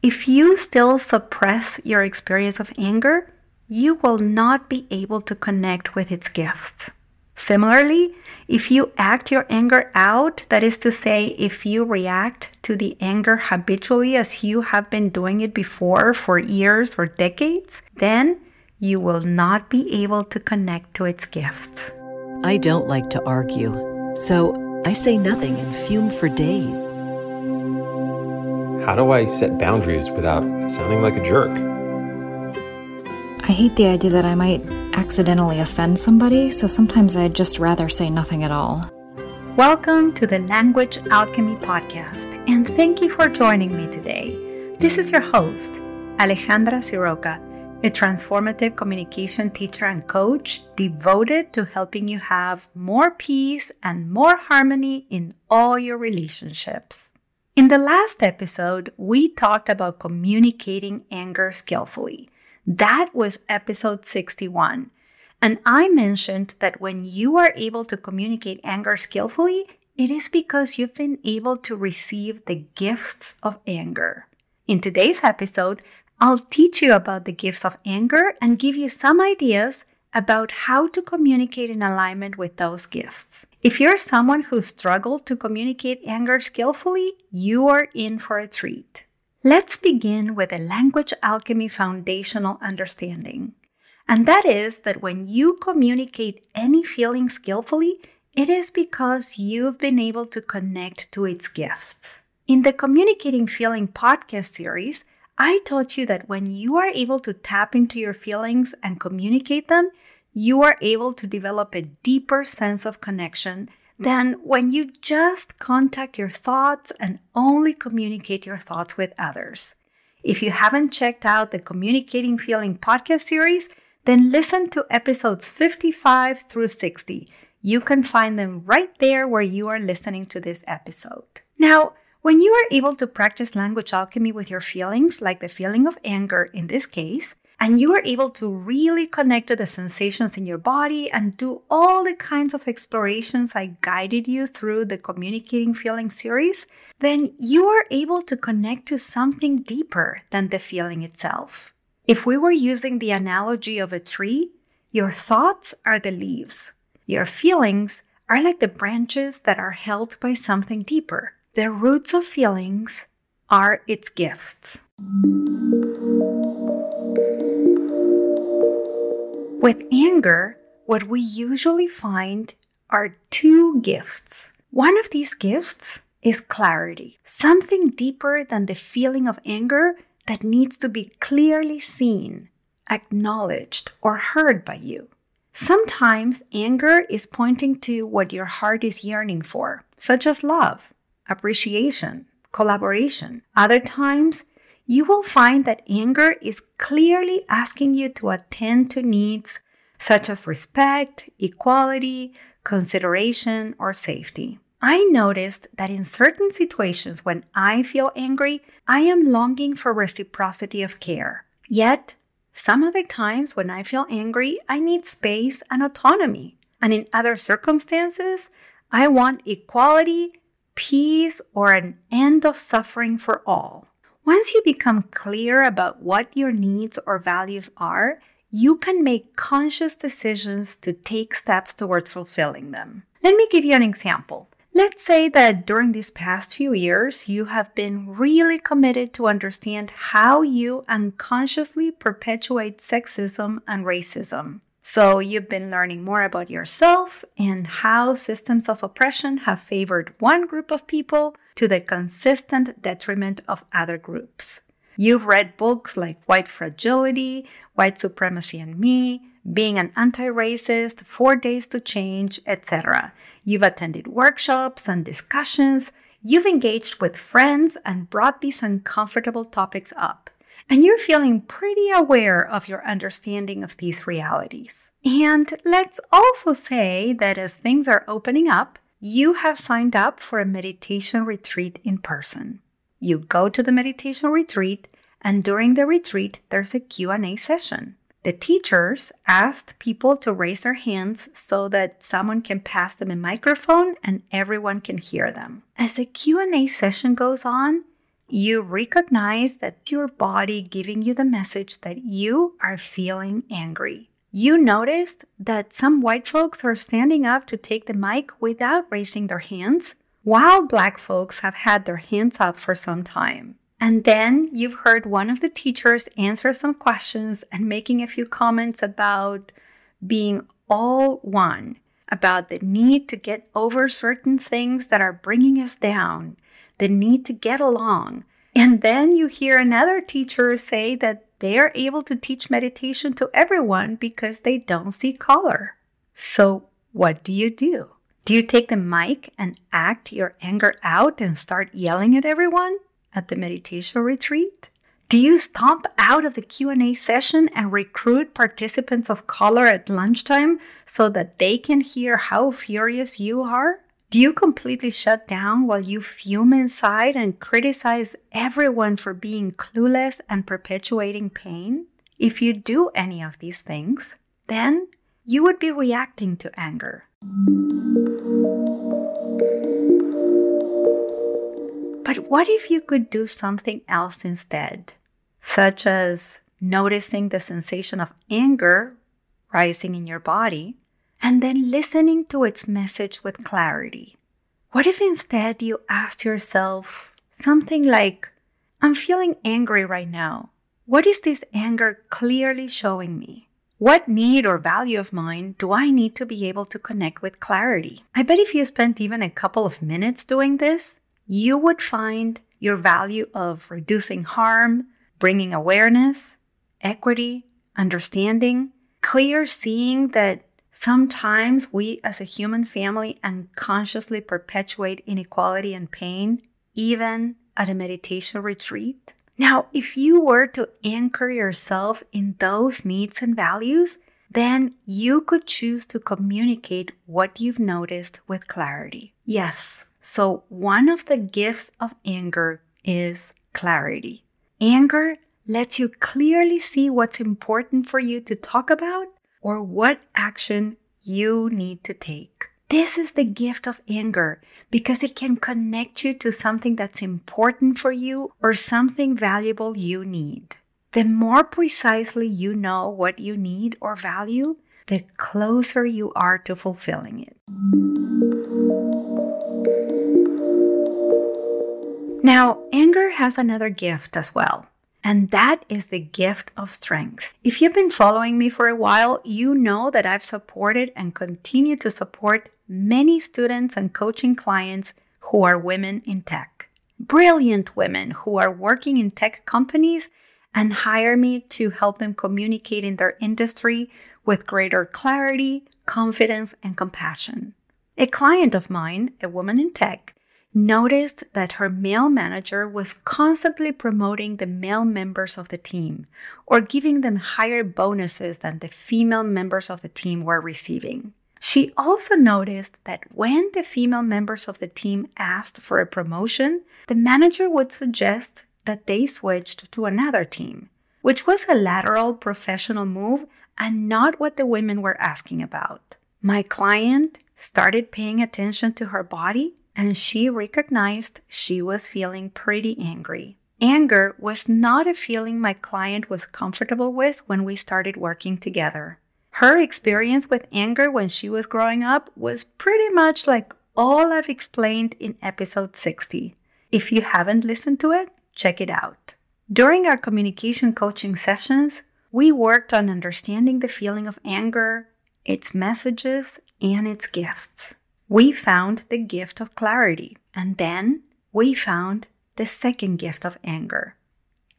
If you still suppress your experience of anger, you will not be able to connect with its gifts. Similarly, if you act your anger out, that is to say, if you react to the anger habitually as you have been doing it before for years or decades, then you will not be able to connect to its gifts. I don't like to argue, so I say nothing and fume for days. How do I set boundaries without sounding like a jerk? I hate the idea that I might accidentally offend somebody, so sometimes I'd just rather say nothing at all. Welcome to the Language Alchemy Podcast, and thank you for joining me today. This is your host, Alejandra Siroca, a transformative communication teacher and coach devoted to helping you have more peace and more harmony in all your relationships. In the last episode, we talked about communicating anger skillfully that was episode 61. And I mentioned that when you are able to communicate anger skillfully, it is because you've been able to receive the gifts of anger. In today's episode, I'll teach you about the gifts of anger and give you some ideas about how to communicate in alignment with those gifts. If you're someone who struggled to communicate anger skillfully, you are in for a treat. Let's begin with a language alchemy foundational understanding. And that is that when you communicate any feeling skillfully, it is because you've been able to connect to its gifts. In the Communicating Feeling podcast series, I taught you that when you are able to tap into your feelings and communicate them, you are able to develop a deeper sense of connection than when you just contact your thoughts and only communicate your thoughts with others. If you haven't checked out the Communicating Feeling podcast series, then listen to episodes 55 through 60. You can find them right there where you are listening to this episode. Now, when you are able to practice language alchemy with your feelings, like the feeling of anger in this case, and you are able to really connect to the sensations in your body and do all the kinds of explorations I guided you through the Communicating Feeling series, then you are able to connect to something deeper than the feeling itself. If we were using the analogy of a tree, your thoughts are the leaves. Your feelings are like the branches that are held by something deeper. The roots of feelings are its gifts. With anger, what we usually find are two gifts. One of these gifts is clarity, something deeper than the feeling of anger that needs to be clearly seen, acknowledged, or heard by you. Sometimes anger is pointing to what your heart is yearning for, such as love, appreciation, collaboration. Other times, you will find that anger is clearly asking you to attend to needs such as respect, equality, consideration, or safety. I noticed that in certain situations when I feel angry, I am longing for reciprocity of care. Yet, some other times when I feel angry, I need space and autonomy. And in other circumstances, I want equality, peace, or an end of suffering for all. Once you become clear about what your needs or values are, you can make conscious decisions to take steps towards fulfilling them. Let me give you an example. Let's say that during these past few years, you have been really committed to understand how you unconsciously perpetuate sexism and racism. So, you've been learning more about yourself and how systems of oppression have favored one group of people to the consistent detriment of other groups. You've read books like White Fragility, White Supremacy and Me, Being an Anti Racist, Four Days to Change, etc. You've attended workshops and discussions. You've engaged with friends and brought these uncomfortable topics up and you're feeling pretty aware of your understanding of these realities. And let's also say that as things are opening up, you have signed up for a meditation retreat in person. You go to the meditation retreat and during the retreat there's a Q&A session. The teachers asked people to raise their hands so that someone can pass them a microphone and everyone can hear them. As the Q&A session goes on, you recognize that your body giving you the message that you are feeling angry. You noticed that some white folks are standing up to take the mic without raising their hands, while black folks have had their hands up for some time. And then you've heard one of the teachers answer some questions and making a few comments about being all one, about the need to get over certain things that are bringing us down, the need to get along. And then you hear another teacher say that they are able to teach meditation to everyone because they don't see color. So, what do you do? Do you take the mic and act your anger out and start yelling at everyone at the meditation retreat? Do you stomp out of the Q&A session and recruit participants of color at lunchtime so that they can hear how furious you are? Do you completely shut down while you fume inside and criticize everyone for being clueless and perpetuating pain? If you do any of these things, then you would be reacting to anger. But what if you could do something else instead? such as noticing the sensation of anger rising in your body and then listening to its message with clarity. What if instead you asked yourself something like, I'm feeling angry right now. What is this anger clearly showing me? What need or value of mine do I need to be able to connect with clarity? I bet if you spent even a couple of minutes doing this, you would find your value of reducing harm, bringing awareness, equity, understanding, clear seeing that sometimes we as a human family unconsciously perpetuate inequality and pain, even at a meditation retreat. Now, if you were to anchor yourself in those needs and values, then you could choose to communicate what you've noticed with clarity. Yes, so one of the gifts of anger is clarity. Anger lets you clearly see what's important for you to talk about or what action you need to take. This is the gift of anger because it can connect you to something that's important for you or something valuable you need. The more precisely you know what you need or value, the closer you are to fulfilling it. Now, anger has another gift as well, and that is the gift of strength. If you've been following me for a while, you know that I've supported and continue to support many students and coaching clients who are women in tech. Brilliant women who are working in tech companies and hire me to help them communicate in their industry with greater clarity, confidence, and compassion. A client of mine, a woman in tech, noticed that her male manager was constantly promoting the male members of the team or giving them higher bonuses than the female members of the team were receiving. She also noticed that when the female members of the team asked for a promotion, the manager would suggest that they switched to another team, which was a lateral professional move and not what the women were asking about. My client started paying attention to her body and she recognized she was feeling pretty angry. Anger was not a feeling my client was comfortable with when we started working together. Her experience with anger when she was growing up was pretty much like all I've explained in episode 60. If you haven't listened to it, check it out. During our communication coaching sessions, we worked on understanding the feeling of anger, its messages, and its gifts we found the gift of clarity. And then we found the second gift of anger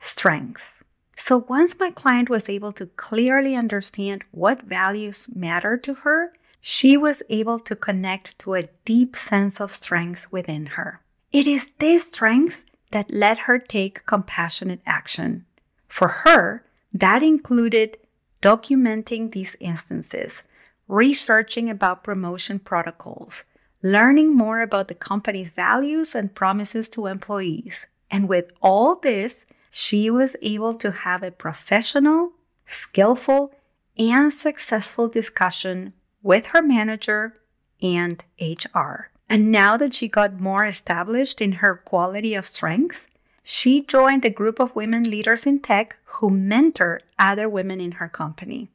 strength. So once my client was able to clearly understand what values matter to her, she was able to connect to a deep sense of strength within her. It is this strength that let her take compassionate action. For her, that included documenting these instances, researching about promotion protocols, learning more about the company's values and promises to employees. And with all this, she was able to have a professional, skillful, and successful discussion with her manager and HR. And now that she got more established in her quality of strength, she joined a group of women leaders in tech who mentor other women in her company.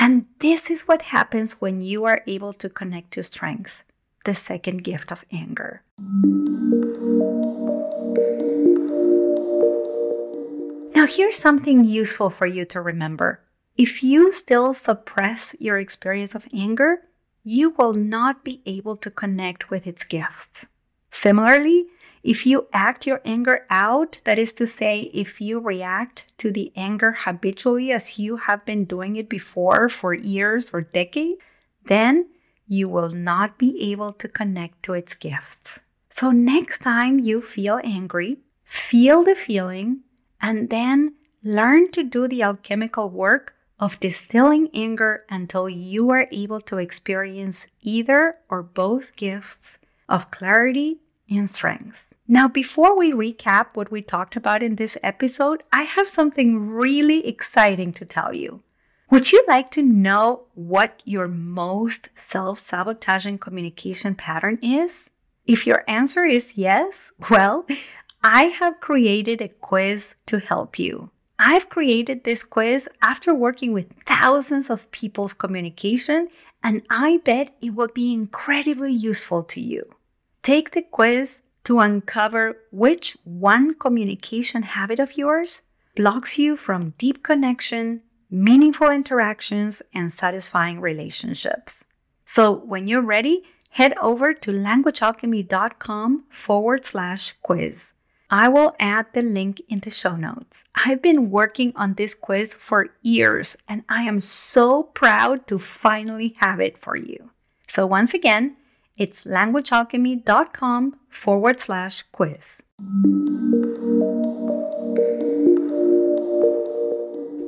And this is what happens when you are able to connect to strength, the second gift of anger. Now, here's something useful for you to remember. If you still suppress your experience of anger, you will not be able to connect with its gifts. Similarly, if you act your anger out, that is to say, if you react to the anger habitually as you have been doing it before for years or decades, then you will not be able to connect to its gifts. So, next time you feel angry, feel the feeling and then learn to do the alchemical work of distilling anger until you are able to experience either or both gifts of clarity and strength. Now, before we recap what we talked about in this episode, I have something really exciting to tell you. Would you like to know what your most self sabotaging communication pattern is? If your answer is yes, well, I have created a quiz to help you. I've created this quiz after working with thousands of people's communication, and I bet it will be incredibly useful to you. Take the quiz to uncover which one communication habit of yours blocks you from deep connection, meaningful interactions, and satisfying relationships. So when you're ready, head over to languagealchemy.com forward slash quiz. I will add the link in the show notes. I've been working on this quiz for years and I am so proud to finally have it for you. So once again, it's languagealchemy.com forward slash quiz.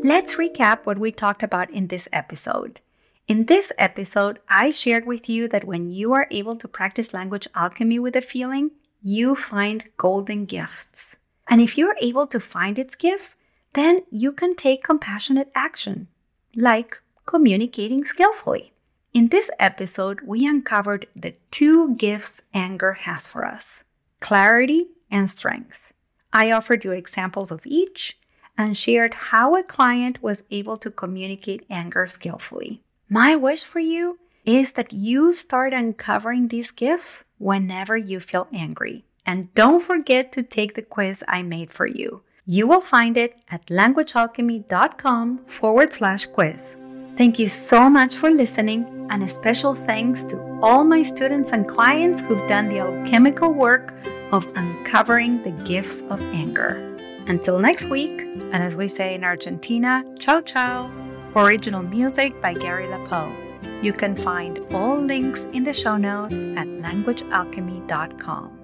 Let's recap what we talked about in this episode. In this episode, I shared with you that when you are able to practice language alchemy with a feeling, you find golden gifts. And if you're able to find its gifts, then you can take compassionate action, like communicating skillfully. In this episode, we uncovered the two gifts anger has for us clarity and strength. I offered you examples of each and shared how a client was able to communicate anger skillfully. My wish for you is that you start uncovering these gifts whenever you feel angry. And don't forget to take the quiz I made for you. You will find it at languagealchemy.com forward slash quiz. Thank you so much for listening, and a special thanks to all my students and clients who've done the alchemical work of uncovering the gifts of anger. Until next week, and as we say in Argentina, ciao ciao. Original music by Gary LaPoe. You can find all links in the show notes at languagealchemy.com.